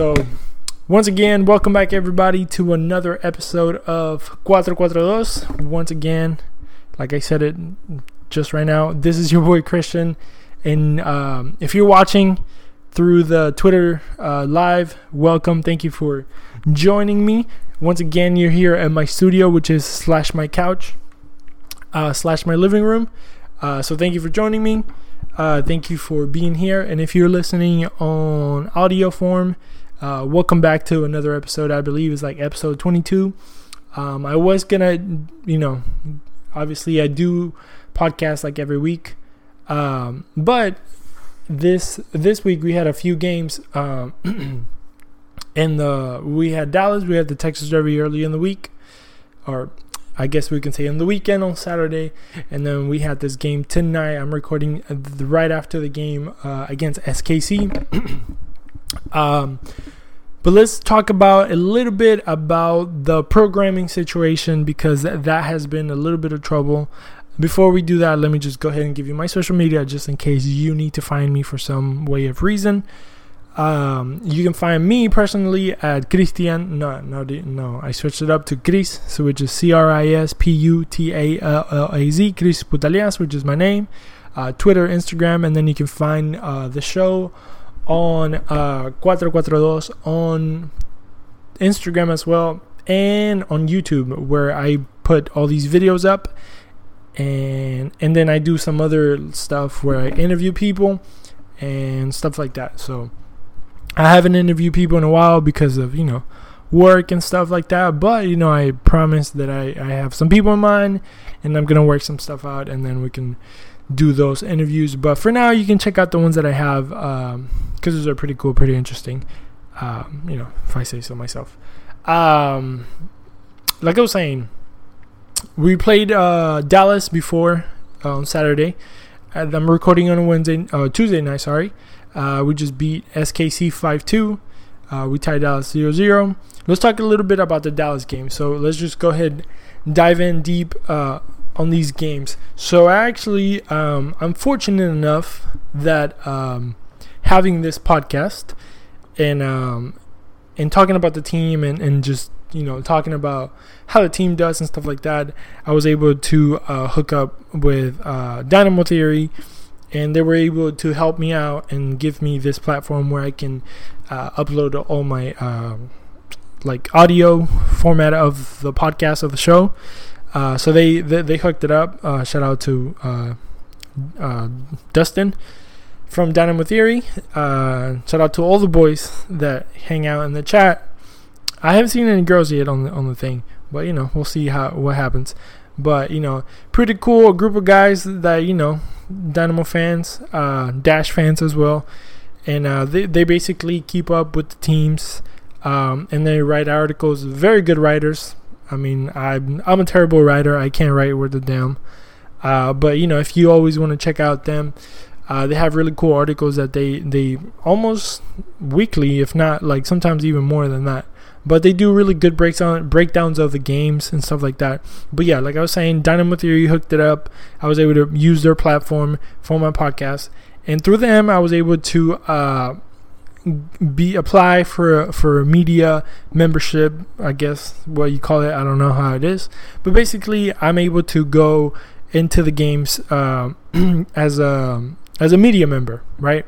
So, once again, welcome back everybody to another episode of 442. Once again, like I said it just right now, this is your boy Christian. And um, if you're watching through the Twitter uh, live, welcome. Thank you for joining me. Once again, you're here at my studio, which is slash my couch, uh, slash my living room. Uh, so thank you for joining me. Uh, thank you for being here. And if you're listening on audio form, uh, welcome back to another episode. I believe is like episode 22. Um, I was gonna, you know, obviously I do podcast like every week, um, but this this week we had a few games. Um, in the we had Dallas, we had the Texas Derby early in the week, or I guess we can say in the weekend on Saturday, and then we had this game tonight. I'm recording right after the game uh, against SKC. um, but let's talk about a little bit about the programming situation because that has been a little bit of trouble. Before we do that, let me just go ahead and give you my social media just in case you need to find me for some way of reason. Um, you can find me personally at Christian. No, no, no. I switched it up to Chris, so which is C R I S P U T A L A Z. Chris Putalias, which is my name. Uh, Twitter, Instagram, and then you can find uh, the show on uh, 442 on Instagram as well, and on YouTube, where I put all these videos up, and and then I do some other stuff where I interview people and stuff like that. So I haven't interviewed people in a while because of, you know, work and stuff like that. But, you know, I promise that I, I have some people in mind and I'm to work some stuff out and then we can do those interviews. But for now, you can check out the ones that I have because um, those are pretty cool, pretty interesting. Um, you know, if I say so myself. Um, like I was saying, we played uh, Dallas before uh, on Saturday. I'm recording on Wednesday, uh, Tuesday night. Sorry, uh, we just beat SKC 5 2. Uh, we tied Dallas 0 0. Let's talk a little bit about the Dallas game. So let's just go ahead dive in deep uh, on these games. So actually, um, I'm fortunate enough that um, having this podcast and um, and talking about the team and, and just you know talking about how the team does and stuff like that, I was able to uh, hook up with uh, Dynamo Theory and they were able to help me out and give me this platform where I can uh, upload all my uh, like audio format of the podcast of the show. Uh, so they, they, they hooked it up. Uh, shout out to uh, uh, Dustin from Dynamo Theory. shout out to all the boys that hang out in the chat. I haven't seen any girls yet on the on the thing, but you know we'll see how what happens. But you know, pretty cool group of guys that you know, Dynamo fans, Dash fans as well, and they they basically keep up with the teams, um, and they write articles. Very good writers. I mean, I'm I'm a terrible writer. I can't write worth a damn. Uh, but you know, if you always want to check out them, uh, they have really cool articles that they they almost weekly, if not like sometimes even more than that but they do really good breaks on breakdowns of the games and stuff like that. But yeah, like I was saying, Dynamo Theory hooked it up. I was able to use their platform for my podcast, and through them, I was able to uh, be apply for for a media membership. I guess what you call it. I don't know how it is, but basically, I'm able to go into the games uh, as a as a media member, right?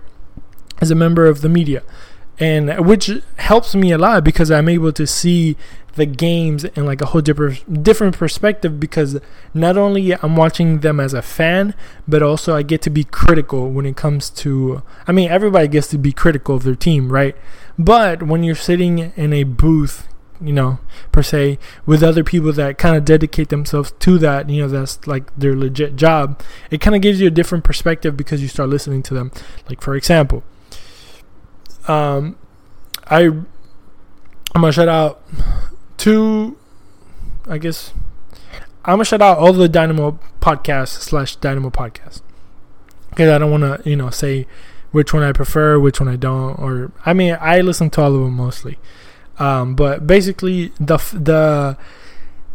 As a member of the media and which helps me a lot because I'm able to see the games in like a whole different different perspective because not only I'm watching them as a fan, but also I get to be critical when it comes to I mean everybody gets to be critical of their team, right? But when you're sitting in a booth, you know, per se, with other people that kind of dedicate themselves to that, you know, that's like their legit job, it kind of gives you a different perspective because you start listening to them. Like for example, um, I I'm gonna shout out two. I guess I'm gonna shout out all the Dynamo podcasts slash Dynamo podcast because I don't want to you know say which one I prefer, which one I don't, or I mean I listen to all of them mostly. Um, but basically the the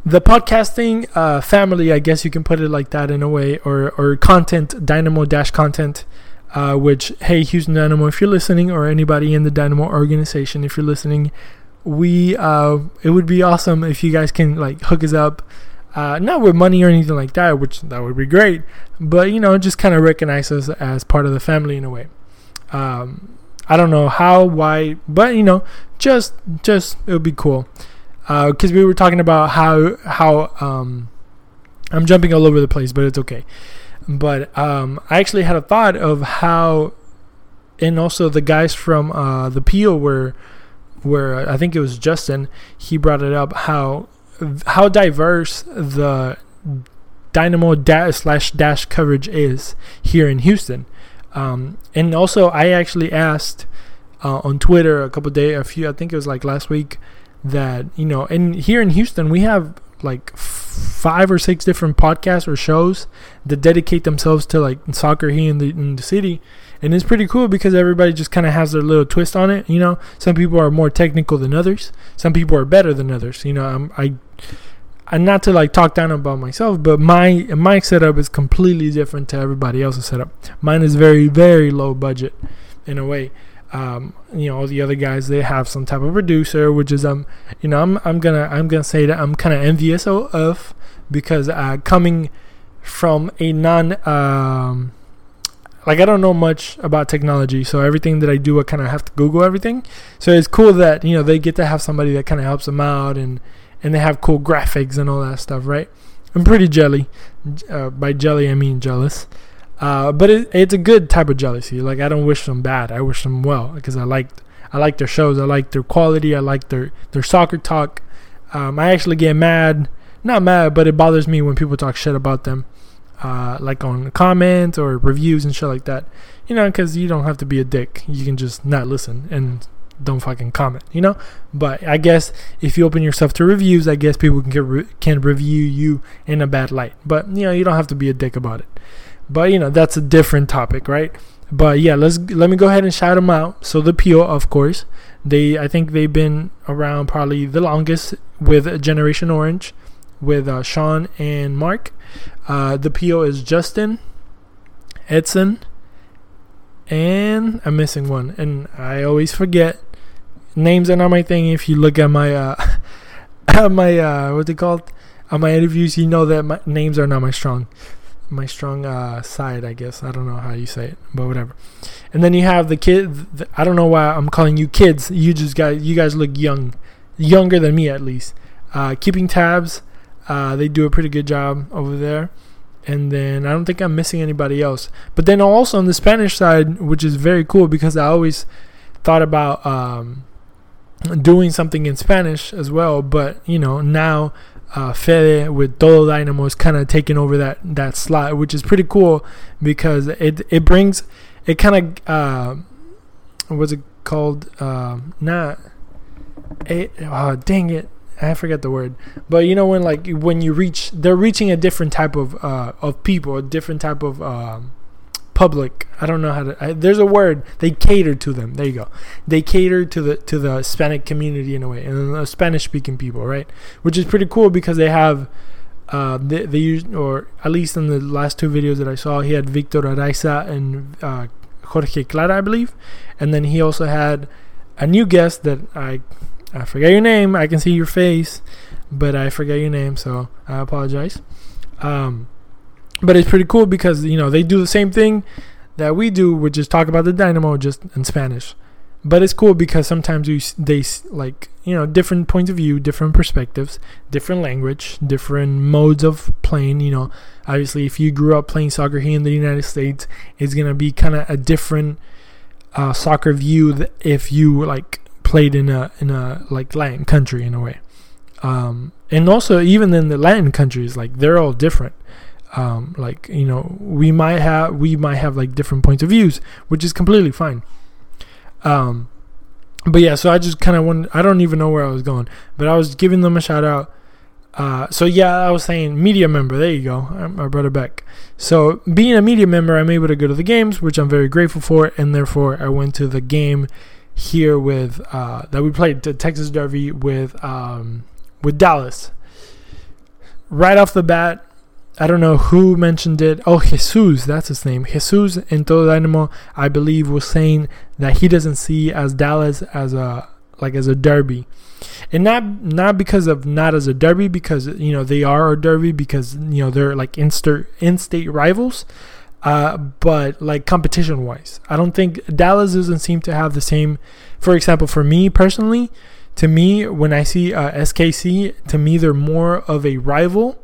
the podcasting uh, family, I guess you can put it like that in a way, or or content Dynamo dash content Uh, which hey Houston Dynamo, if you're listening, or anybody in the Dynamo organization, if you're listening, we uh, it would be awesome if you guys can like hook us up. Uh, not with money or anything like that, which that would be great, but you know, just kind of recognize us as part of the family in a way. Um, I don't know how, why, but you know, just just it would be cool. Because uh, we were talking about how how um, I'm jumping all over the place, but it's okay. But um, I actually had a thought of how, and also the guys from uh, the Peel were, where I think it was Justin. He brought it up how how diverse the Dynamo dash slash dash coverage is here in Houston. Um, and also, I actually asked uh, on Twitter a couple day a few, I think it was like last week, that you know, and here in Houston we have like five or six different podcasts or shows that dedicate themselves to like soccer here in the in the city, and it's pretty cool because everybody just kind of has their little twist on it. You know, some people are more technical than others. Some people are better than others. You know, I'm, I and not to like talk down about myself, but my my setup is completely different to everybody else's setup. Mine is very very low budget, in a way. Um, you know, all the other guys they have some type of producer, which is um, you know, I'm I'm gonna I'm gonna say that I'm kind of envious of because uh, coming from a non um, like I don't know much about technology, so everything that I do I kind of have to Google everything. So it's cool that you know they get to have somebody that kind of helps them out and and they have cool graphics and all that stuff, right? I'm pretty jelly. Uh, by jelly, I mean jealous. Uh, but it, it's a good type of jealousy. Like I don't wish them bad. I wish them well because I like I like their shows. I like their quality. I like their their soccer talk. Um, I actually get mad, not mad, but it bothers me when people talk shit about them, uh, like on comments or reviews and shit like that. You know, because you don't have to be a dick. You can just not listen and don't fucking comment, you know. But I guess if you open yourself to reviews, I guess people can re- can review you in a bad light. But you know, you don't have to be a dick about it. But you know, that's a different topic, right? But yeah, let's let me go ahead and shout them out. So the Peel, of course, they I think they've been around probably the longest with Generation Orange, with uh, Sean and Mark. Uh, the Peel is Justin, Edson, and I'm missing one, and I always forget names are not my thing. If you look at my uh, my uh, what's it called? On my interviews, you know that my names are not my strong my strong uh, side, I guess. I don't know how you say it, but whatever. And then you have the kid. The, I don't know why I'm calling you kids. You just guys, you guys look young, younger than me at least. Uh, keeping tabs, uh, they do a pretty good job over there. And then I don't think I'm missing anybody else. But then also on the Spanish side, which is very cool because I always thought about um, doing something in Spanish as well. But you know now uh, Fede with Todo Dynamo is kind of taking over that that slot, which is pretty cool because it it brings it kind of uh, what's it called? Uh, not it. Oh, dang it. I forget the word, but you know when like when you reach, they're reaching a different type of uh, of people, a different type of um, public. I don't know how to. I, there's a word. They cater to them. There you go. They cater to the to the Hispanic community in a way, and the Spanish speaking people, right? Which is pretty cool because they have. Uh, they, they use, or at least in the last two videos that I saw, he had Victor Araiza and uh, Jorge Clara, I believe, and then he also had a new guest that I I forget your name. I can see your face, but I forget your name, so I apologize. Um, but it's pretty cool because you know they do the same thing that we do, which is talk about the dynamo just in Spanish. But it's cool because sometimes you they like you know different points of view, different perspectives, different language, different modes of playing. You know, obviously, if you grew up playing soccer here in the United States, it's gonna be kind of a different uh, soccer view if you like played in a in a like Latin country in a way. Um, and also even in the Latin countries, like they're all different um, like you know we might have we might have like different points of views which is completely fine. Um, but yeah so i just kind of want i don't even know where i was going but i was giving them a shout out. Uh, so yeah i was saying media member there you go i, brought it back so being a media member i'm able to go to the games which i'm very grateful for and therefore i went to the game here with uh, that we played the texas derby with um, with dallas. Right off the bat I don't know who mentioned it. Oh, Jesus, that's his name. Jesus in Todo Dynamo, I believe, was saying that he doesn't see as Dallas as a like as a derby, and not not because of not as a derby because you know they are a derby because you know they're like in-state in-state rivals, uh, but like competition wise, I don't think Dallas doesn't seem to have the same. For example, for me personally, to me when I see uh, SKC, to me they're more of a rival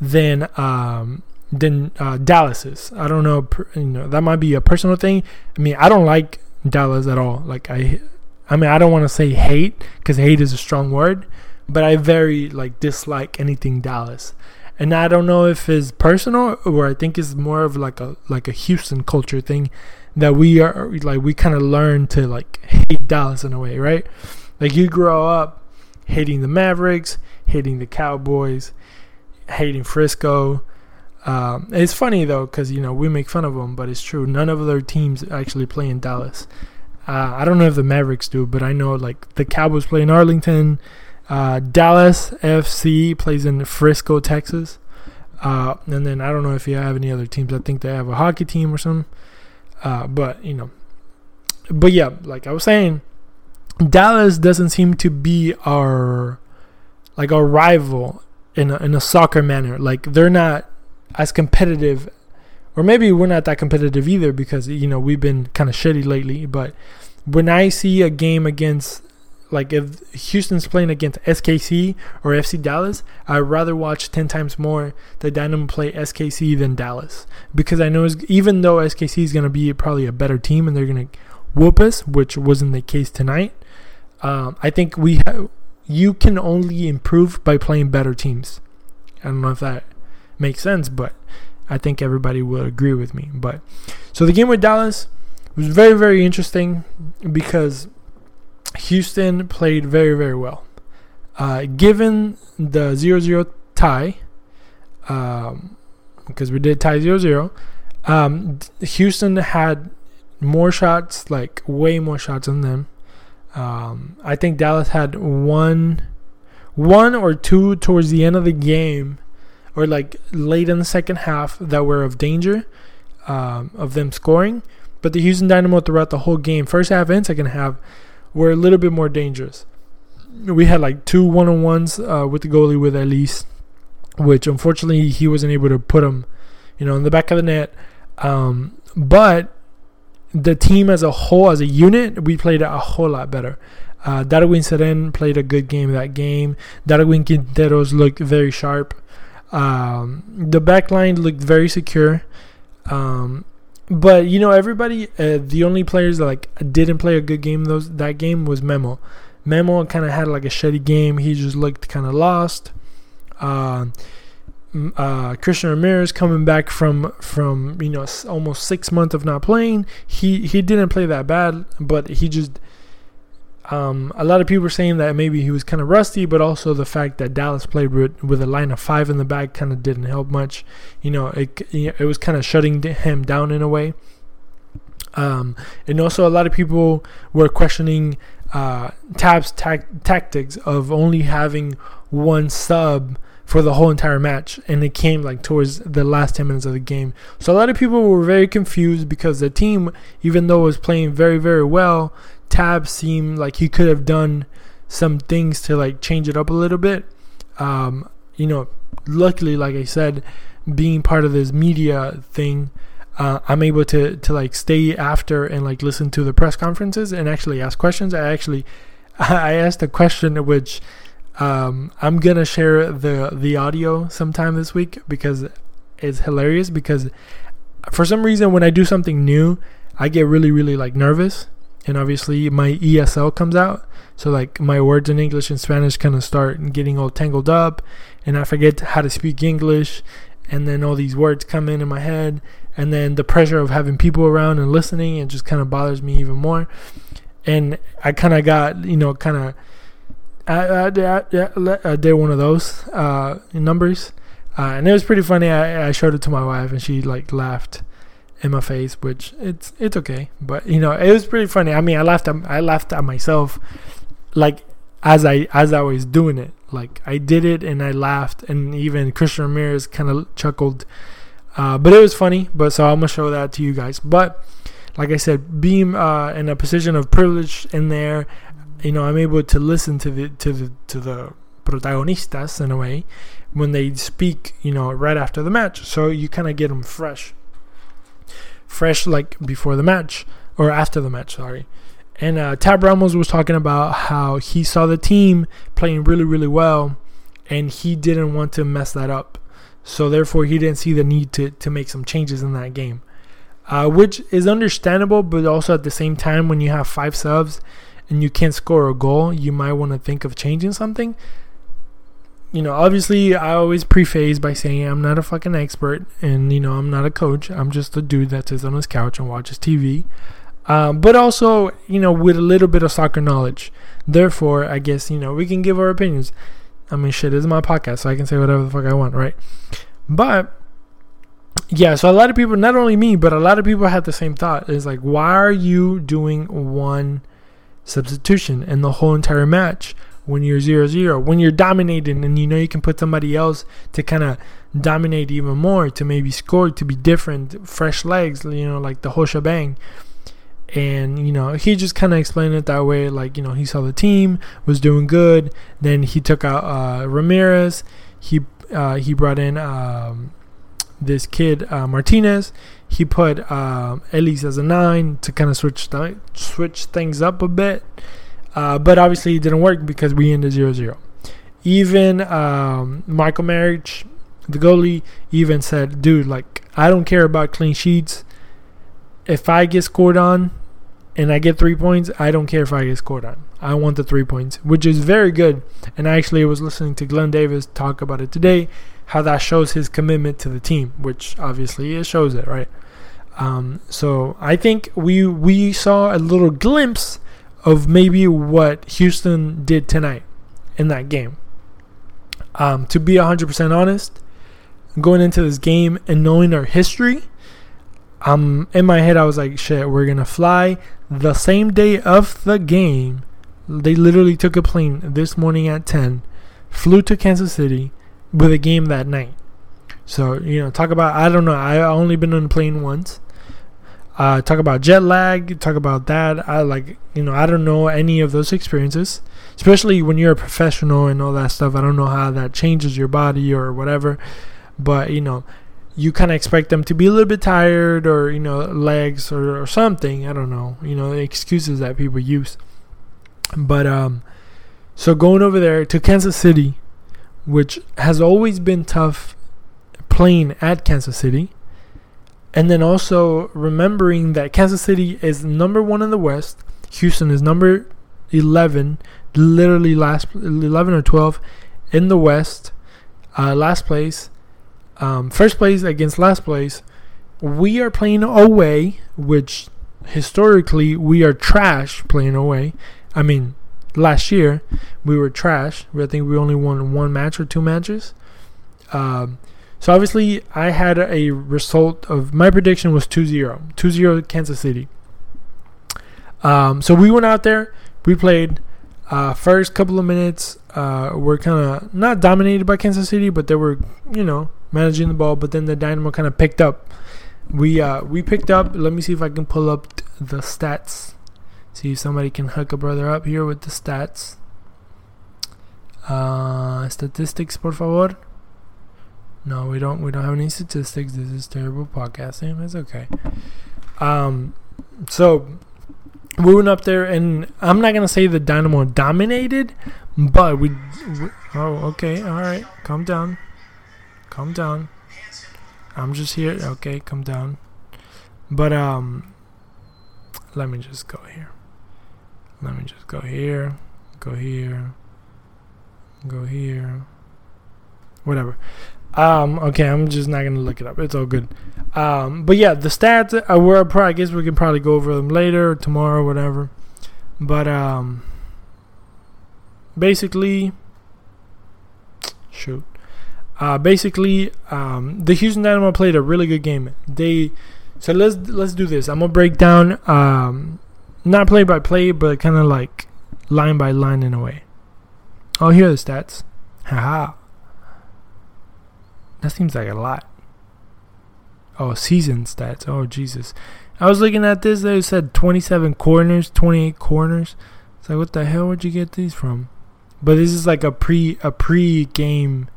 than um, than uh, Dallas is. I don't know, you know, that might be a personal thing. I mean, I don't like Dallas at all. Like I, I mean, I don't want to say hate because hate is a strong word, but I very like dislike anything Dallas. And I don't know if it's personal or I think it's more of like a like a Houston culture thing that we are like we kind of learn to like hate Dallas in a way, right? Like you grow up hating the Mavericks, hating the Cowboys, hating Frisco. Um, it's funny though because you know we make fun of them, but it's true. None of their teams actually play in Dallas. Uh, I don't know if the Mavericks do, but I know like the Cowboys play in Arlington. Uh, Dallas FC plays in Frisco, Texas. Uh, and then I don't know if you have any other teams. I think they have a hockey team or something. Uh, but you know, but yeah, like I was saying, Dallas doesn't seem to be our like our rival in a, in a soccer manner. Like they're not as competitive, or maybe we're not that competitive either because you know we've been kind of shitty lately. But when I see a game against like if Houston's playing against SKC or FC Dallas, I'd rather watch 10 times more the Dynamo play SKC than Dallas because I know even though SKC is going to be probably a better team and they're going to whoop us, which wasn't the case tonight, um, I think we have you can only improve by playing better teams. I don't know if that makes sense, but I think everybody will agree with me. But so the game with Dallas was very, very interesting because Houston played very, very well. Uh, given the 0 0 tie, um, because we did tie 0 0, um, Houston had more shots, like way more shots than them. Um, I think Dallas had one, one or two towards the end of the game, or like late in the second half that were of danger um, of them scoring. But the Houston Dynamo throughout the whole game, first half and second half, were a little bit more dangerous. We had like two one on ones uh, with the goalie with Elis, which unfortunately he wasn't able to put them, you know, in the back of the net. Um, but the team as a whole, as a unit, we played a whole lot better. Uh, Darwin Cerén played a good game that game. Darwin Quinteros looked very sharp. Um, the back line looked very secure. Um, but you know, everybody, uh, the only players that like didn't play a good game those that game was Memo. Memo kind of had like a shitty game. He just looked kind of lost. Uh, uh, Christian Ramirez coming back from from you know almost six months of not playing. He he didn't play that bad, but he just um, a lot of people were saying that maybe he was kind of rusty, but also the fact that Dallas played with, with a line of five in the back kind of didn't help much. You know, it it was kind of shutting him down in a way. Um, and also, a lot of people were questioning uh, Tab's ta- tactics of only having one sub for the whole entire match, and it came like towards the last 10 minutes of the game. So a lot of people were very confused because the team, even though it was playing very, very well, Tab seemed like he could have done some things to like change it up a little bit. Um, you know, luckily, like I said, being part of this media thing, uh, I'm able to to like stay after and like listen to the press conferences and actually ask questions. I actually I asked a question which um, I'm gonna share the the audio sometime this week because it's hilarious. Because for some reason, when I do something new, I get really really like nervous, and obviously my ESL comes out. So like my words in English and Spanish kind of start getting all tangled up, and I forget how to speak English, and then all these words come in in my head, and then the pressure of having people around and listening, it just kind of bothers me even more. And I kind of got you know kind of I, did one of those uh, numbers, uh, and it was pretty funny. I, I showed it to my wife, and she like laughed in my face, which it's it's okay. But you know, it was pretty funny. I mean, I laughed at, I laughed at myself. Like as I as I was doing it. Like I did it and I laughed, and even Christian Ramirez kind of chuckled. Uh, but it was funny. But so I'm gonna show that to you guys. But like I said, being uh, in a position of privilege in there, you know, I'm able to listen to the to the to the protagonistas in a way when they speak, you know, right after the match. So you kind of get them fresh, fresh like before the match or after the match. Sorry. And uh, Tab Ramos was talking about how he saw the team playing really, really well, and he didn't want to mess that up. So therefore, he didn't see the need to to make some changes in that game, uh, which is understandable. But also at the same time, when you have five subs and you can't score a goal, you might want to think of changing something. You know, obviously, I always preface by saying I'm not a fucking expert, and you know, I'm not a coach. I'm just a dude that sits on his couch and watches TV um, but also you know with a little bit of soccer knowledge. Therefore, I guess you know we can give our opinions. I mean, shit, this is my podcast, so I can say whatever the fuck I want, right? But yeah, so a lot of people, not only me, but a lot of people had the same thought. It's like, why are you doing one substitution in the whole entire match. When you're 0 0? When you're dominating and you know you can put somebody else to kind of dominate even more, to maybe score, to be different, fresh legs, you know, like the whole shebang. And you know he just kind of explained it that way like you know he saw the team was doing good. Then he took out uh, ramirez. He uh, he brought in um, this kid uh, martinez he put um, Elis as a nine to kind of switch th- switch things up a bit uh, but obviously it didn't work because we ended 0-0 even um, Marco Maric the goalie even said dude like i don't care about clean sheets if I get scored on, and I get three points, I don't care if I get scored on. I want the three points, which is very good. And actually, I was listening to Glenn Davis talk about it today, how that shows his commitment to the team, which obviously it shows it, right? Um, so I think we we saw a little glimpse of maybe what Houston did tonight in that game. Um, to be 100% honest, going into this game and knowing our history, um, in my head, I was like, shit, we're to fly the same day of the game. They literally took a plane this morning at 10, flew to Kansas City with a game that night. So, you know, talk about, I don't know, I only been on a plane once. Uh, talk about jet lag, talk about that. I like, you know, I don't know any of those experiences, especially when you're a professional and all that stuff. I don't know how that changes your body or whatever. But, you know, you kind of expect them to be a little bit tired or you know legs or, or something i don't know you know excuses that people use but um so going over there to kansas city which has always been tough playing at kansas city and then also remembering that kansas city is number one in the west houston is number 11 literally last 11 or 12 in the west uh, last place um, first place against last place. We are playing away, which historically we are trash playing away. I mean, last year we were trash. I think we only won one match or two matches. Um, so obviously, I had a result of my prediction was 2-0, 2-0 Kansas City. Um, so we went out there, we played. Uh, first couple of minutes, uh, were kind of not dominated by Kansas City, but they were, you know, managing the ball, but then the Dynamo kind of picked up. We uh, we picked up. Let me see if I can pull up the stats. See if somebody can hook a brother up here with the stats. Uh, statistics, por favor. No, we don't. We don't have any statistics. This is terrible podcasting. It's okay. Um, so we went up there, and I'm not gonna say the Dynamo dominated, but we. we oh, okay. All right. Calm down. Calm down. I'm just here. Okay, calm down. But um, let me just go here. Let me just go here. Go here. Go here. Whatever. Um, okay, I'm just not gonna look it up. It's all good. Um, but yeah, the stats. Uh, we're probably. I guess we can probably go over them later, tomorrow, whatever. But um, basically, shoot. Uh, basically, um, the Houston Dynamo played a really good game. They so let's let's do this. I'm gonna break down um, not play by play, but kind of like line by line in a way. Oh, here are the stats. Haha. That seems like a lot. Oh, season stats. Oh, Jesus. I was looking at this. They said 27 corners, 28 corners. It's like, what the hell? Where'd you get these from? But this is like a pre a pre game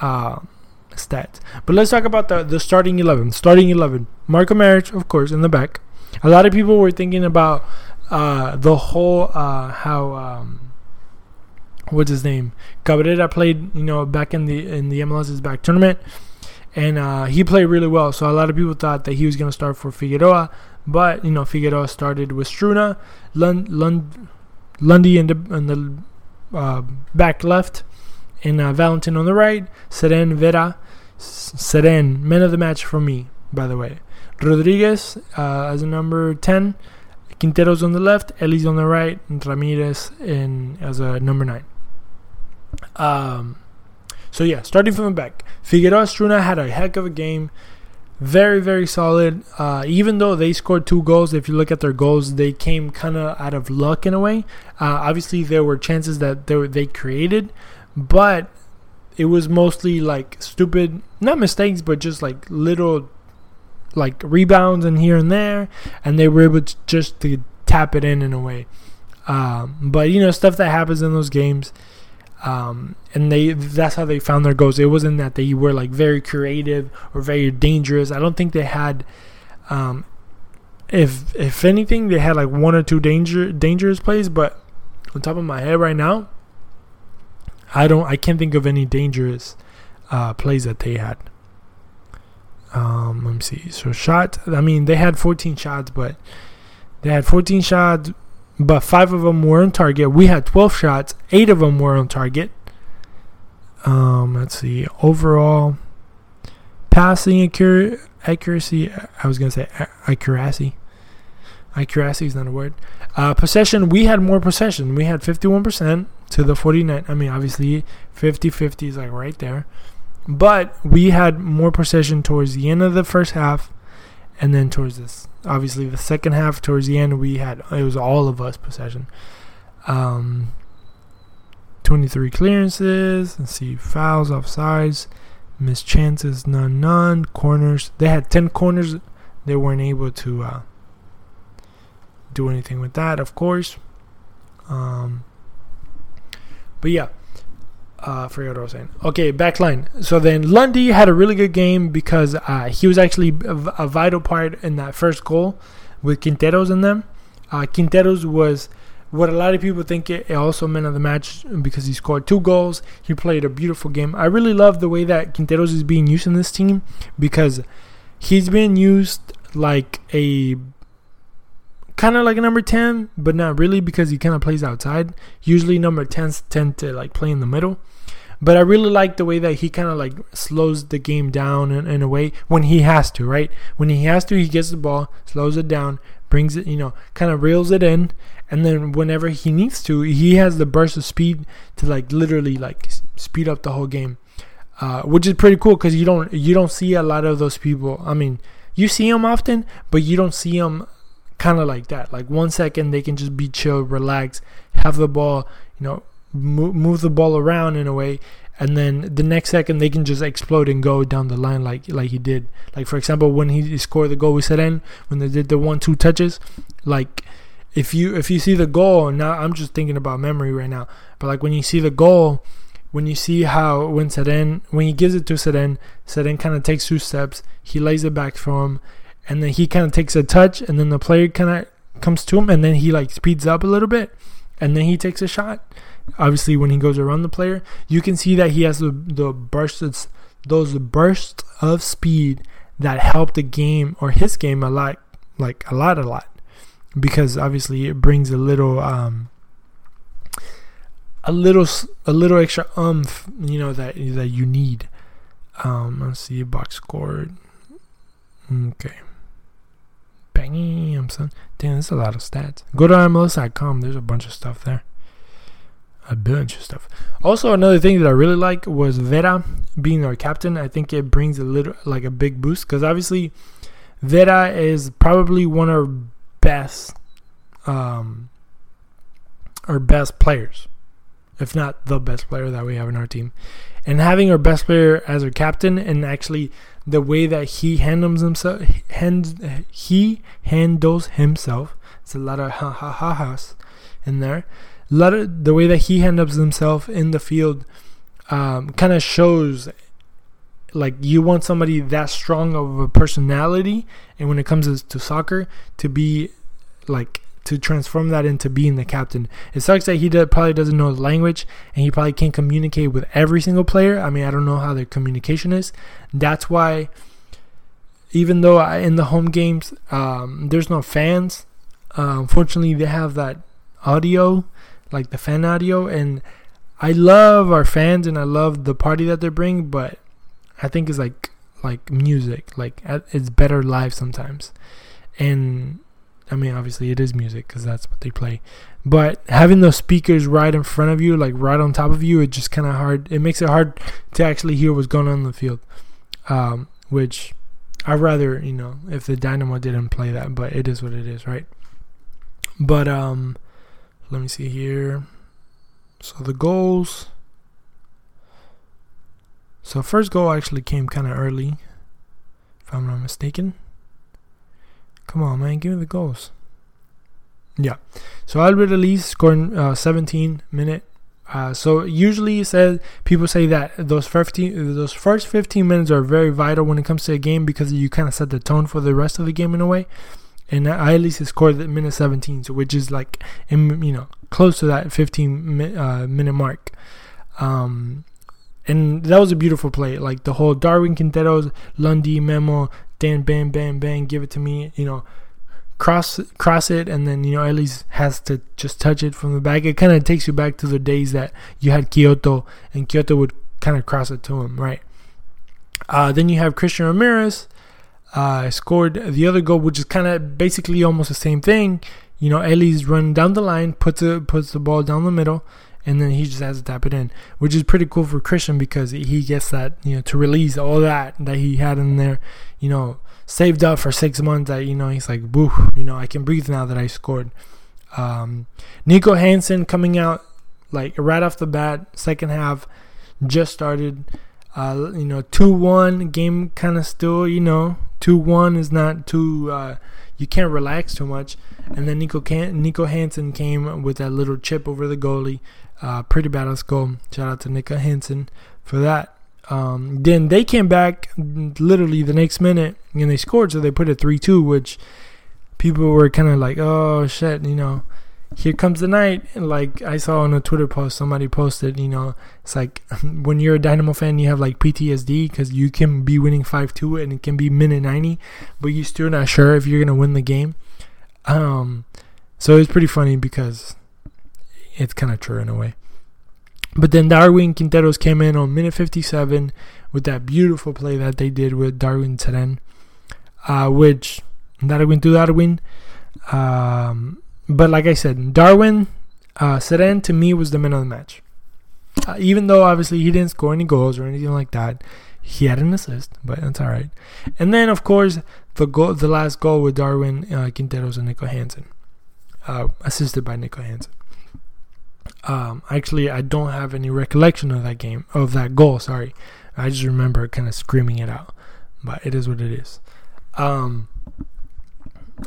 uh, stats. But let's talk about the the starting eleven. Starting eleven. Marco Maric, of course, in the back. A lot of people were thinking about uh, the whole uh, how um, what's his name Cabrera played, you know, back in the in the MLS is Back tournament, and uh, he played really well. So a lot of people thought that he was going to start for Figueroa, but you know, Figueroa started with Struna, Lund, Lund, Lundy in the in the uh, back left, and uh, Valentin on the right, Cerén Vera, Cerén man of the match for me, by the way. Rodriguez uh, as a number 10, Quinteros on the left, Elis on the right, and Ramirez in as a number 9. Um, so yeah, starting from the back, Figueroa Struna had a heck of a game. Very, very solid. Uh, even though they scored two goals, if you look at their goals, they came kind of out of luck in a way. Uh, obviously, there were chances that they, they created, but it was mostly like stupid, not mistakes, but just like little like rebounds and here and there, and they were able to just to tap it in in a way. Um, but you know, stuff that happens in those games, um, and they that's how they found their goals. It wasn't that they were like very creative or very dangerous. I don't think they had. Um, if if anything, they had like one or two danger dangerous plays, but on top of my head right now, I don't. I can't think of any dangerous uh, plays that they had. Um, let me see. So shot. I mean, they had 14 shots, but they had 14 shots, but five of them were on target. We had 12 shots. Eight of them were on target. Um, let's see. Overall, passing accuracy. I was gonna say accuracy. Accuracy is not a word. Uh, possession. We had more possession. We had 51% to the 49. I mean, obviously, 50-50 is like right there. But we had more possession towards the end of the first half, and then towards this, obviously the second half, towards the end, we had it was all of us possession. Um, 23 clearances. Let's see, fouls, offsides, missed chances, none, none. Corners. They had 10 corners. They weren't able to uh, do anything with that, of course. Um, but yeah, uh, forgot what I was saying. Okay, backline. So then Lundy had a really good game because uh, he was actually a, a, vital part in that first goal with Quinteros in them. Uh, Quinteros was what a lot of people think it, it also meant of the match because he scored two goals. He played a beautiful game. I really love the way that Quinteros is being used in this team because he's being used like a kind of like a number 10, but not really because he kind of plays outside. Usually number 10s tend to like play in the middle. But I really like the way that he kind of like slows the game down in, in a way when he has to, right? When he has to, he gets the ball, slows it down, brings it, you know, kind of reels it in, and then whenever he needs to, he has the burst of speed to like literally like speed up the whole game, uh, which is pretty cool because you don't you don't see a lot of those people. I mean, you see them often, but you don't see them kind of like that. Like one second they can just be chill, relax, have the ball, you know, move, move the ball around in a way, and then the next second they can just explode and go down the line like like he did. Like for example, when he scored the goal with Cerén, when they did the one-two touches, like if you if you see the goal now, I'm just thinking about memory right now. But like when you see the goal. When you see how when Cerén when he gives it to Cerén, Cerén kind of takes two steps, he lays it back for him, and then he kind of takes a touch, and then the player kind of comes to him, and then he like speeds up a little bit, and then he takes a shot. Obviously, when he goes around the player, you can see that he has the the bursts, those bursts of speed that help the game or his game a lot, like a lot, a lot, because obviously it brings a little um a little a little extra umph, you know that that you need. Um, let's see, box scored. Okay. Bam, son. Damn, that's a lot of stats. Go to MLS.com. There's a bunch of stuff there. A bunch of stuff. Also, another thing that I really like was Vera being our captain. I think it brings a little, like a big boost because obviously Vera is probably one of our best, um, our best players. if not the best player that we have in our team. And having our best player as our captain and actually the way that he handles himself, hands, he handles himself. It's a lot of ha ha ha ha's in there. Lot of the way that he handles himself in the field um, kind of shows like you want somebody that strong of a personality and when it comes to soccer to be like to transform that into being the captain. It sucks that he did, probably doesn't know the language and he probably can't communicate with every single player. I mean, I don't know how their communication is. That's why, even though I, in the home games um, there's no fans, uh, unfortunately they have that audio, like the fan audio, and I love our fans and I love the party that they bring, but I think it's like like music, like it's better live sometimes, and I mean obviously it is music because that's what they play, but having those speakers right in front of you, like right on top of you, it just kind of hard. It makes it hard to actually hear what's going on in the field, um, which I'd rather you know if the Dynamo didn't play that, but it is what it is, right? But um, let me see here. So the goals. So first goal actually came kind of early, if I'm not mistaken. Come on, man, give me the goals. Yeah. So Alberth Elis scoring uh, 17 minute. Uh, so usually said people say that those 15 those first 15 minutes are very vital when it comes to a game because you kind of set the tone for the rest of the game in a way and I Elis scored at minute 17, so which is like in, you know close to that 15 uh, minute mark. Um, and that was a beautiful play. Like the whole Darwin Quinteros, Lundy, Memo, Dan, bam, bam, bang, give it to me. You know, cross cross it, and then you know Elis has to just touch it from the back. It kind of takes you back to the days that you had Quioto, and Quioto would kind of cross it to him, right? Uh, then you have Christian Ramirez uh, scored the other goal, which is kind of basically almost the same thing. You know, Ellie's run down the line, puts it, puts the ball down the middle, and then he just has to tap it in, which is pretty cool for Christian because he gets that you know to release all that that he had in there, you know, saved up for six months. That you know he's like, boo, you know, I can breathe now that I scored. Um, Niko Hansen coming out like right off the bat, second half, just started. Uh, you know, two one game kind of still, you know, two one is not too. Uh, you can't relax too much. And then Nico Can- Niko Hansen came with that little chip over the goalie. Uh, pretty badass goal. Shout out to Niko Hansen for that. Um, then they came back literally the next minute and they scored, so they put it three two, which people were kind of like, oh shit, you know here comes the night. And like I saw on a Twitter post, somebody posted, you know, it's like when you're a Dynamo fan, you have like PTSD because you can be winning 5 2 and it can be minute 90, but you're still not sure if you're going to win the game. Um, so it's pretty funny because it's kind of true in a way. But then Darwin Quinteros came in on minute 57 with that beautiful play that they did with Darwin Cerén, uh, which Darwin to Darwin. Um, but like I said, Darwin uh, Cerén to me was the man of the match. Uh, even though obviously he didn't score any goals or anything like that, he had an assist, but that's all right. And then of course the goal, the last goal with Darwin uh, Quinteros and Niko Hansen, uh, assisted by Niko Hansen. Um, actually, I don't have any recollection of that game of that goal. Sorry, I just remember kind of screaming it out. But it is what it is. Um,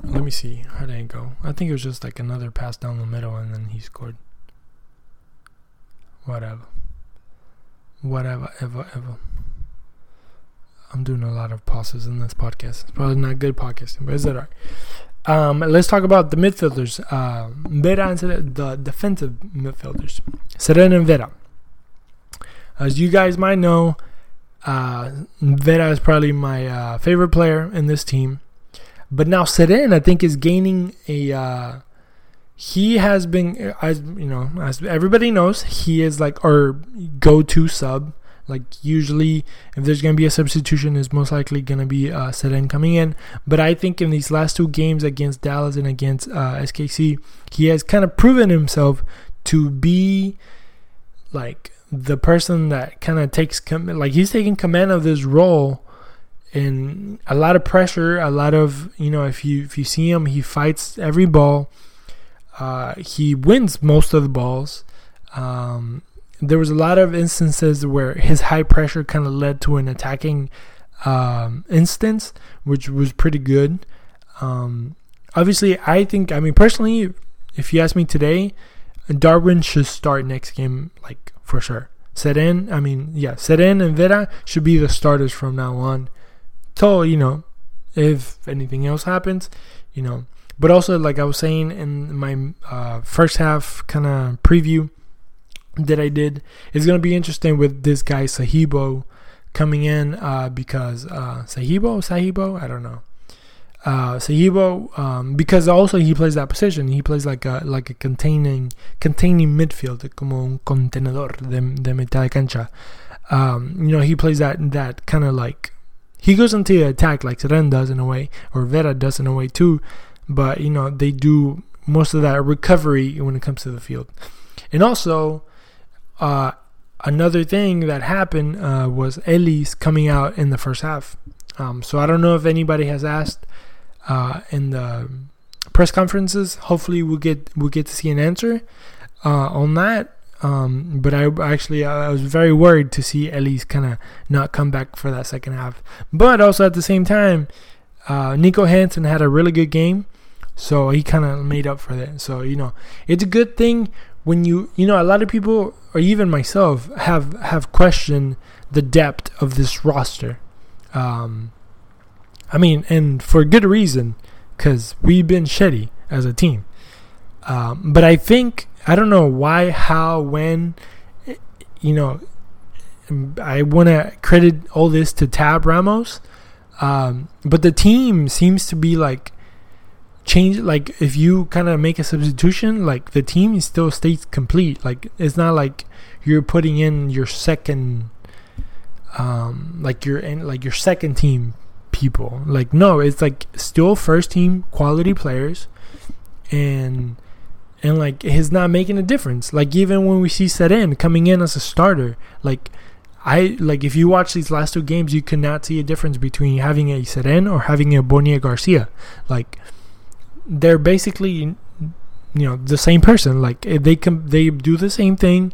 let me see. How did it go? I think it was just like another pass down the middle and then he scored. Whatever. Whatever, ever, ever. I'm doing a lot of pauses in this podcast. It's probably not good podcasting, but is that alright? Um, let's talk about the midfielders. Uh, Vera and the defensive midfielders. Cerén and Vera. As you guys might know, uh, Vera is probably my uh, favorite player in this team. But now Cerén, I think, is gaining a. Uh, he has been, as you know, as everybody knows, he is like our go-to sub. Like usually, if there's gonna be a substitution, is most likely gonna be uh, Cerén coming in. But I think in these last two games against Dallas and against uh, SKC, he has kind of proven himself to be like the person that kind of takes com- like he's taking command of this role and a lot of pressure, a lot of you know if you if you see him, he fights every ball. Uh, he wins most of the balls. Um, there was a lot of instances where his high pressure kind of led to an attacking um, instance, which was pretty good. Um, obviously, I think, I mean, personally, if you ask me today, Darwin should start next game, like for sure. Cerén, I mean, yeah, Cerén and Vera should be the starters from now on. So, you know, if anything else happens, you know. But also, like I was saying in my uh, first half kind of preview that I did, it's to be interesting with this guy, Sahibo, coming in uh, because uh, Sahibo, Sahibo, I don't know uh, Sahibo, um, because also he plays that position. He plays like a like a containing containing midfield, como un contenedor de, de mitad de cancha. Um, you know, he plays that that kind of like he goes into the attack like Cerén does in a way, or Vera does in a way too. But you know, they do most of that recovery when it comes to the field. And also, uh, another thing that happened uh, was Elis coming out in the first half. Um, so I don't know if anybody has asked uh, in the press conferences. Hopefully, we'll get we'll get to see an answer uh, on that. Um, but I actually I was very worried to see Elis kind of not come back for that second half. But also at the same time, uh, Niko Hansen had a really good game, so he kind of made up for that. So you know, it's a good thing when you you know a lot of people or even myself have have questioned the depth of this roster. Um, I mean, and for good reason, because we've been shitty as a team. Um, but I think I don't know why, how, when. You know, I want to credit all this to Tab Ramos, um, but the team seems to be like change. Like if you kind of make a substitution, like the team still stays complete. Like it's not like you're putting in your second, um, like your like your second team people. Like no, it's like still first team quality players, and and like he's not making a difference. Like even when we see Cerén coming in as a starter, like I like if you watch these last two games, you cannot see a difference between having a Cerén or having a Boniek Garcia. Like they're basically you know the same person. Like eh, they can they do the same thing,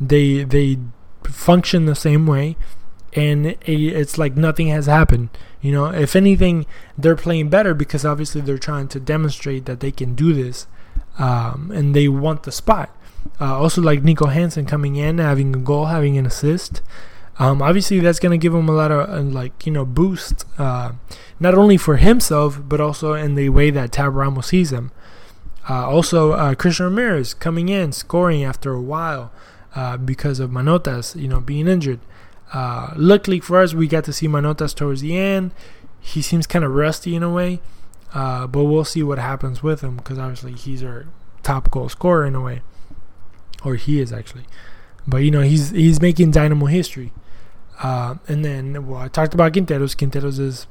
they they function the same way, and eh, it's like nothing has happened. You know, if anything, they're playing better because obviously they're trying to demonstrate that they can do this, um, and they want the spot. Uh, also, like Niko Hansen coming in, having a goal, having an assist. Um, obviously, that's going to give him a lot of uh, like you know boost, uh, not only for himself but also in the way that Tab Ramos sees him. Uh, also, uh, Christian Ramirez coming in, scoring after a while uh, because of Manotas, you know, being injured. Luckily for us, we got to see Manotas towards the end. He seems kind of rusty in a way, uh, but we'll see what happens with him because obviously he's our top goal scorer in a way, or he is actually. But you know he's he's making Dynamo history. Uh, and then well, I talked about Quinteros. Quinteros is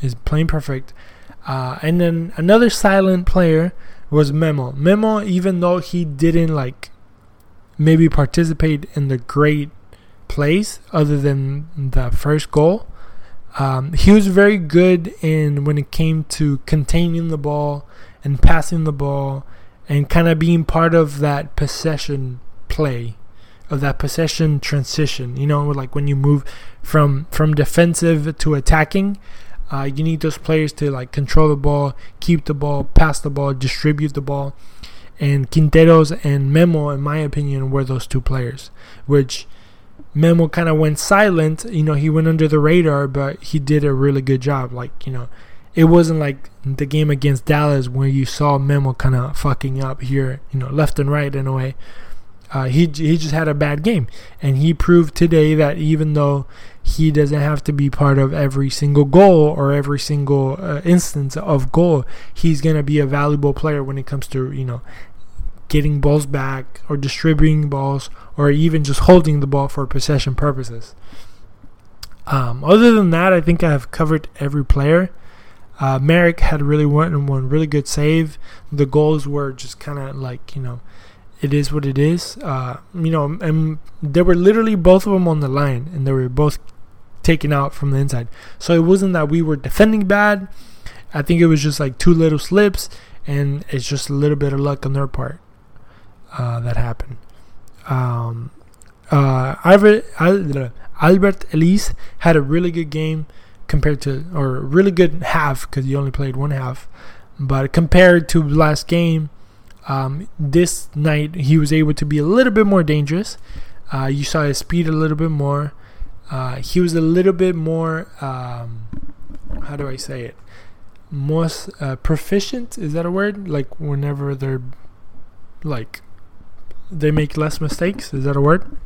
is playing perfect. Uh, and then another silent player was Memo. Memo, even though he didn't like maybe participate in the great plays other than the first goal. Um, he was very good in when it came to containing the ball and passing the ball and kind of being part of that possession play of that possession transition. You know like when you move from from defensive to attacking uh, you need those players to like control the ball keep the ball pass the ball distribute the ball. And Quinteros and Memo in my opinion were those two players which Memo kind of went silent. You know, he went under the radar, but he did a really good job. Like, you know, it wasn't like the game against Dallas where you saw Memo kind of fucking up here, you know, left and right in a way. Uh, he he just had a bad game, and he proved today that even though he doesn't have to be part of every single goal or every single uh, instance of goal, he's gonna be a valuable player when it comes to you know getting balls back or distributing balls or even just holding the ball for possession purposes. Um, other than that, I think I have covered every player. Uh, Maric had really one one really good save. The goals were just kind of like you know, it is what it is. Uh, you know, and they were literally both of them on the line, and they were both taken out from the inside. So it wasn't that we were defending bad. I think it was just like two little slips, and it's just a little bit of luck on their part uh, that happened. Um, uh, Alberth, Alberth Elis had a really good game compared to, or really good half because he only played one half. But compared to last game, um, this night he was able to be a little bit more dangerous. Uh, you saw his speed a little bit more. Uh, he was a little bit more, um, how do I say it? More uh, proficient. Is that a word? Like whenever they're like they make less mistakes. Is that a word?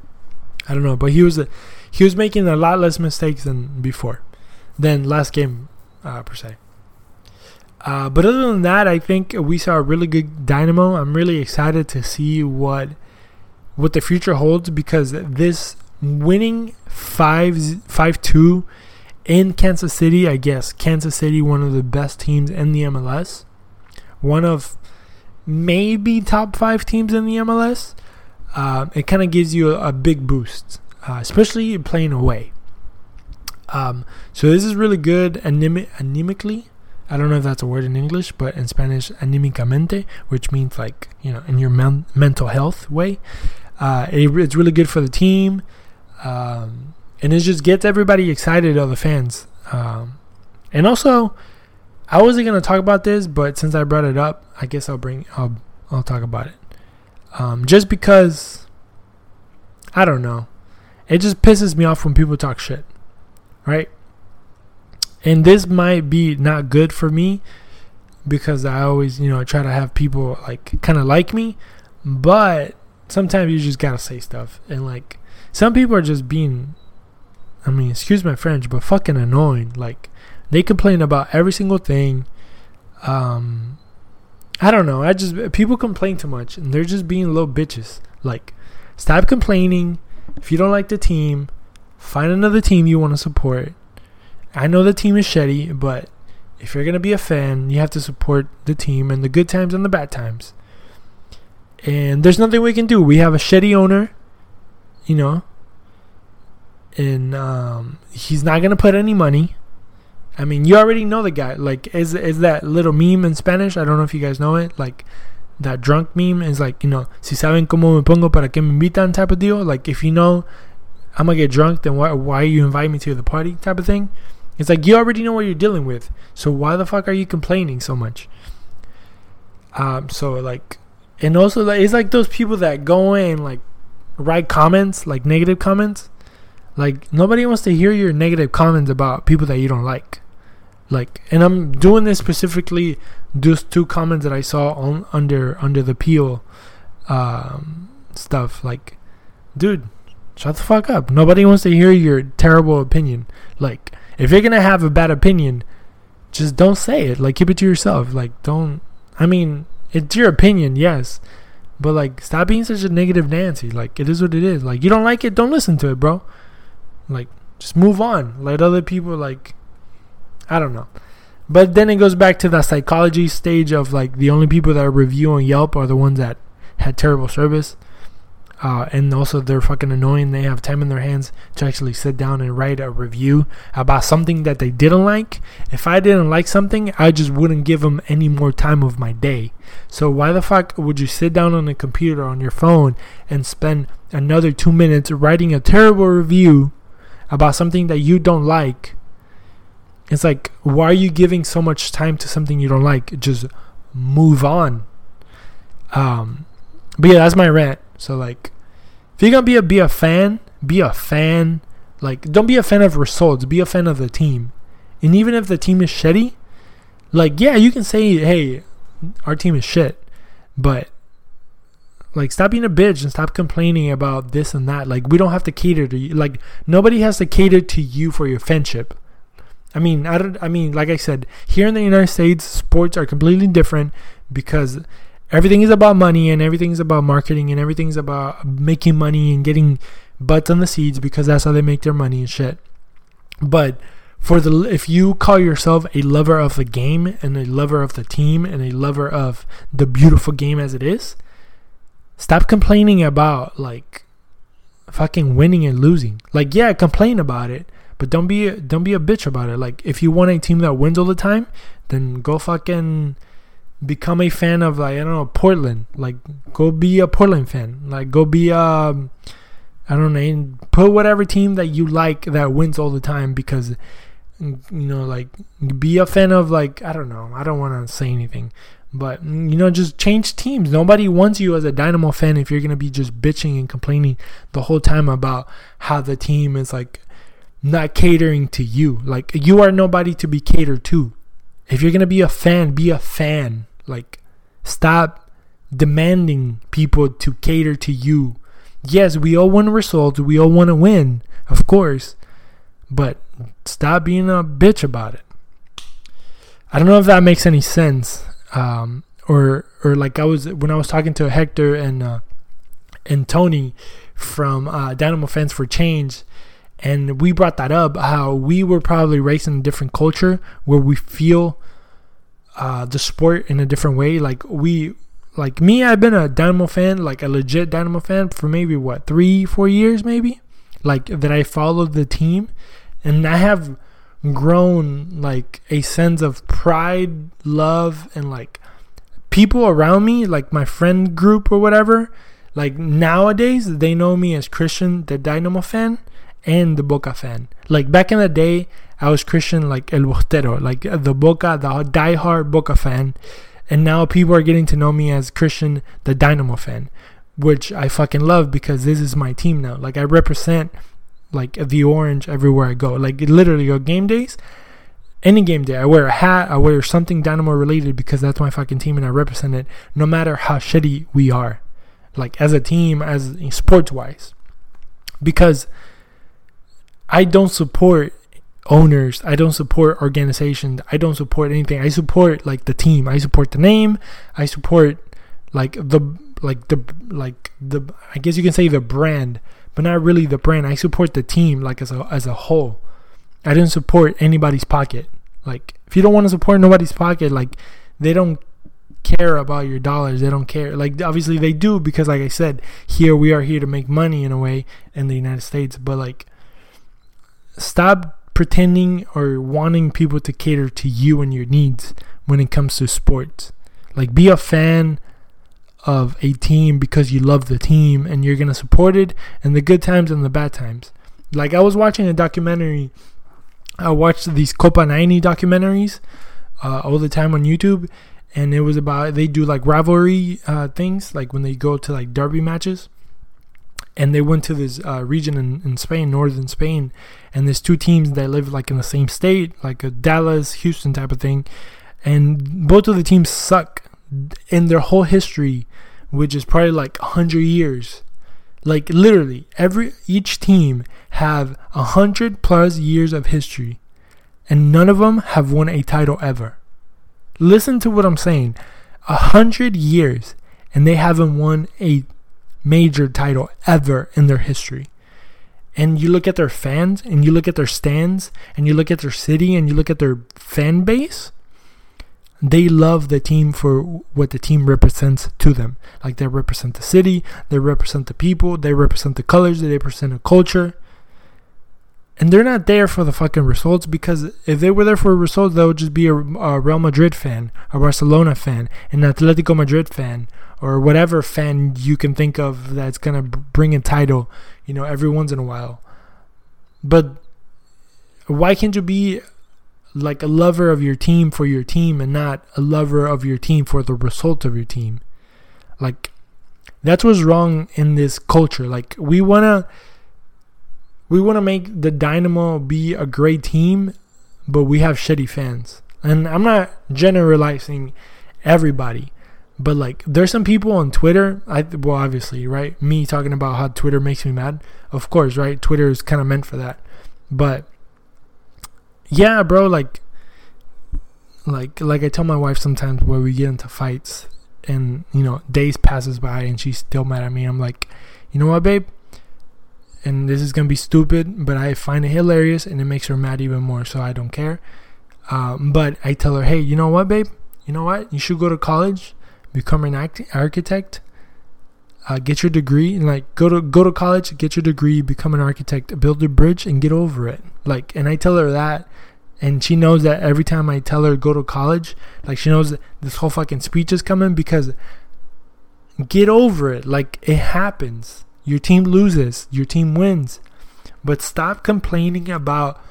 I don't know, but he was a, he was making a lot less mistakes than before, than last game uh, per se. Uh, but other than that, I think we saw a really good Dynamo. I'm really excited to see what what the future holds because this winning 5 5 2 in Kansas City, I guess Kansas City, one of the best teams in the MLS, one of maybe top five teams in the MLS. Uh, it kind of gives you a, a big boost, uh, especially playing away. Um, so this is really good anemi- anemically. I don't know if that's a word in English, but in Spanish, anímicamente, which means like, you know, in your men- mental health way. Uh, it, it's really good for the team. Um, and it just gets everybody excited, all the fans. Um, and also, I wasn't gonna talk about this, but since I brought it up, I guess I'll bring I'll I'll talk about it. Um, just because I don't know, it just pisses me off when people talk shit, right? And this might be not good for me because I always you know try to have people like kind of like me, but sometimes you just gotta say stuff and like some people are just being I mean, excuse my French, but fucking annoying. Like they complain about every single thing. Um I don't know. I just people complain too much and they're just being little bitches. Like stop complaining. If you don't like the team, find another team you want to support. I know the team is shitty, but if you're going to be a fan, you have to support the team and the good times and the bad times. And there's nothing we can do. We have a shitty owner, you know, and um, he's not gonna put any money. I mean, you already know the guy. Like, is is that little meme in Spanish? I don't know if you guys know it. Like, that drunk meme is like, you know, si saben cómo me pongo para que me invitan type of deal. Like, if you know I'm gonna get drunk, then why why you invite me to the party type of thing? It's like you already know what you're dealing with. So why the fuck are you complaining so much? Um, so like, and also like it's like those people that go in like write comments, like negative comments like nobody wants to hear your negative comments about people that you don't like. Like, and I'm doing this specifically just two comments that I saw on under under the peel um, stuff. Like, dude, shut the fuck up. Nobody wants to hear your terrible opinion. Like, if you're gonna have a bad opinion, just don't say it. Like, keep it to yourself. Like, don't. I mean, it's your opinion, yes, but like, stop being such a negative Nancy. Like, it is what it is. Like, you don't like it, don't listen to it, bro. Like, just move on. Let other people like, I don't know. But then it goes back to that psychology stage of like the only people that review on Yelp are the ones that had terrible service. Uh, and also they're fucking annoying. They have time in their hands to actually sit down and write a review about something that they didn't like. If I didn't like something, I just wouldn't give them any more time of my day. So why the fuck would you sit down on a computer on your phone and spend another two minutes writing a terrible review about something that you don't like, it's like, why are you giving so much time to something you don't like? Just move on. Um, but yeah, that's my rant. So like, if you're gonna be a be a fan, be a fan. Like, don't be a fan of results. Be a fan of the team. And even if the team is shitty, like yeah, you can say, hey, our team is shit, but like, stop being a bitch and stop complaining about this and that. Like, we don't have to cater to you. Like, nobody has to cater to you for your friendship. I mean, I don't. I mean, like I said, here in the United States, sports are completely different because everything is about money and everything's about marketing and everything's about making money and getting butts on the seats because that's how they make their money and shit. But for the if you call yourself a lover of the game and a lover of the team and a lover of the beautiful game as it is, Stop complaining about like fucking winning and losing. Like yeah, complain about it, but don't be don't be a bitch about it. Like if you want a team that wins all the time, then go fucking become a fan of like I don't know Portland. Like go be a Portland fan. Like go be um I don't know put whatever team that you like that wins all the time because you know like be a fan of like I don't know. I don't want to say anything. But mm, you know, just change teams. Nobody wants you as a Dynamo fan if you're gonna be just bitching and complaining the whole time about how the team is like not catering to you. Like you are nobody to be catered to. If you're gonna be a fan, be a fan. Like stop demanding people to cater to you. Yes, we all want results. We all want to win, of course. But stop being a bitch about it. I don't know if that makes any sense. Um, or or like I was when I was talking to Hector and uh, and Tony from uh, Dynamo Fans for Change and we brought that up how we were probably raised in a different culture where we feel uh, the sport in a different way. Like we, like me, I've been a Dynamo fan, like a legit Dynamo fan for maybe what three, four years, maybe. Like that, I followed the team, and I have grown like a sense of pride, love, and like people around me, like my friend group or whatever. Like nowadays, they know me as Christian, the Dynamo fan and the Boca fan. Like back in the day, I was Christian like El Bostero, like the Boca, the die-hard Boca fan. And now people are getting to know me as Christian, the Dynamo fan, which I fucking love because this is my team now. Like I represent like the orange everywhere I go. Like literally, go game days, any game day, I wear a hat, I wear something Dynamo related because that's my fucking team and I represent it no matter how shitty we are. Like as a team, as sports wise. Because I don't support owners. I don't support organizations. I don't support anything. I support like the team. I support the name. I support like the like the like the I guess you can say the brand, but not really the brand. I support the team like as a as a whole. I didn't support anybody's pocket. Like if you don't want to support nobody's pocket, like they don't care about your dollars. They don't care. Like obviously they do because like I said, here we are here to make money in a way in the United States, but like stop pretending or wanting people to cater to you and your needs when it comes to sports. Like, be a fan of a team because you love the team and you're going to support it in the good times and the bad times. Like, I was watching a documentary. I watched these Copa 90 documentaries uh, all the time on YouTube. And it was about, they do like rivalry uh, things, like when they go to like derby matches and they went to this uh, region in, in Spain, northern Spain, and there's two teams that live like in the same state, like a Dallas, Houston type of thing, and both of the teams suck in their whole history, which is probably like hundred years. Like literally, every each team have a hundred plus years of history, and none of them have won a title ever. Listen to what I'm saying: a hundred years, and they haven't won a major title ever in their history. And you look at their fans and you look at their stands and you look at their city and you look at their fan base, they love the team for what the team represents to them. Like they represent the city, they represent the people, they represent the colors, they represent a culture. And they're not there for the fucking results because if they were there for results, they would just be a, a Real Madrid fan, a Barcelona fan, an Atletico Madrid fan, or whatever fan you can think of that's gonna bring a title, you know, every once in a while. But why can't you be like a lover of your team for your team and not a lover of your team for the result of your team? Like that's what's wrong in this culture. Like we wanna we wanna make the Dynamo be a great team, but we have shitty fans. And I'm not generalizing everybody but like, there's some people on Twitter. I well, obviously, right? Me talking about how Twitter makes me mad. Of course, right? Twitter is kind of meant for that. But yeah, bro, like, like, like I tell my wife sometimes where we get into fights, and you know, days passes by and she's still mad at me. I'm like, you know what, babe? And this is gonna be stupid, but I find it hilarious, and it makes her mad even more. So I don't care. Um, but I tell her, hey, you know what, babe? You know what? You should go to college become an act- architect, uh, get your degree, and like go to go to college, get your degree, become an architect, build a bridge, and get over it. Like, and I tell her that, and she knows that every time I tell her go to college, like she knows this whole fucking speech is coming because get over it. Like it happens. Your team loses, your team wins. But stop complaining about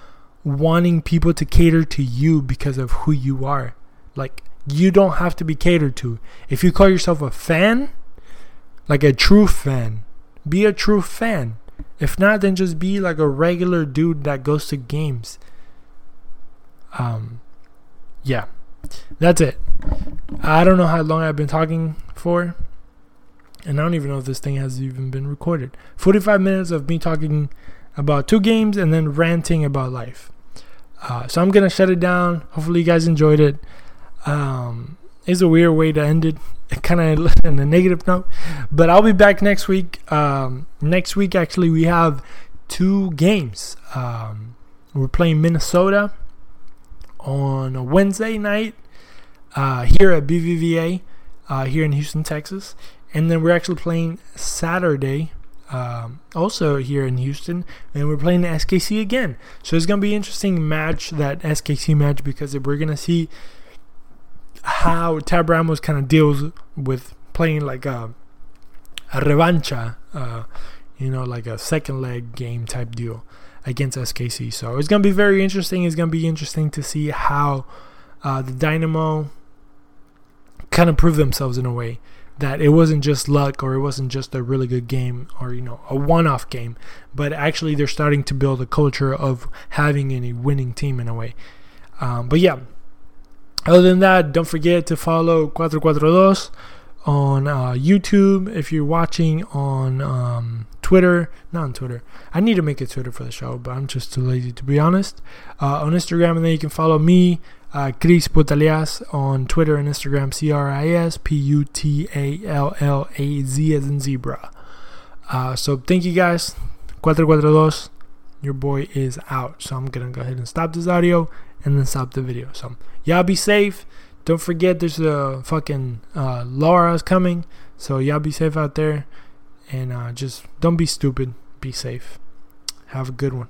wanting people to cater to you because of who you are. Like you don't have to be catered to. If you call yourself a fan, like a true fan, be a true fan. If not, then just be like a regular dude that goes to games. Um, yeah, that's it. I don't know how long I've been talking for, and I don't even know if this thing has even been recorded. 45 minutes of me talking about two games and then ranting about life. Uh, so I'm gonna shut it down. Hopefully, you guys enjoyed it. Um, it's a weird way to end it, kind of in a negative note. But I'll be back next week. Um, next week, actually, we have two games. Um, we're playing Minnesota on a Wednesday night uh, here at BBVA uh, here in Houston, Texas. And then we're actually playing Saturday um, also here in Houston, and we're playing the SKC again. So it's gonna be an interesting match, that SKC match, because we're gonna see how Tab Ramos kind of deals with playing like a, a revancha, uh, you know, like a second leg game type deal against SKC. So it's gonna be very interesting. It's gonna be interesting to see how uh, the Dynamo kind of prove themselves in a way that it wasn't just luck or it wasn't just a really good game or you know a one-off game but actually they're starting to build a culture of having a winning team in a way um, but yeah other than that don't forget to follow 442 on uh, youtube if you're watching on um, twitter not on twitter i need to make a twitter for the show but i'm just too lazy to be honest uh, on instagram and then you can follow me uh, Chris Putalias on Twitter and Instagram, C R I S P U T A L L A Z as in zebra. Uh, so thank you guys. 442. Your boy is out. So I'm going to go ahead and stop this audio and then stop the video. So y'all be safe. Don't forget there's a fucking uh, Laura's coming. So y'all be safe out there. And uh, just don't be stupid. Be safe. Have a good one.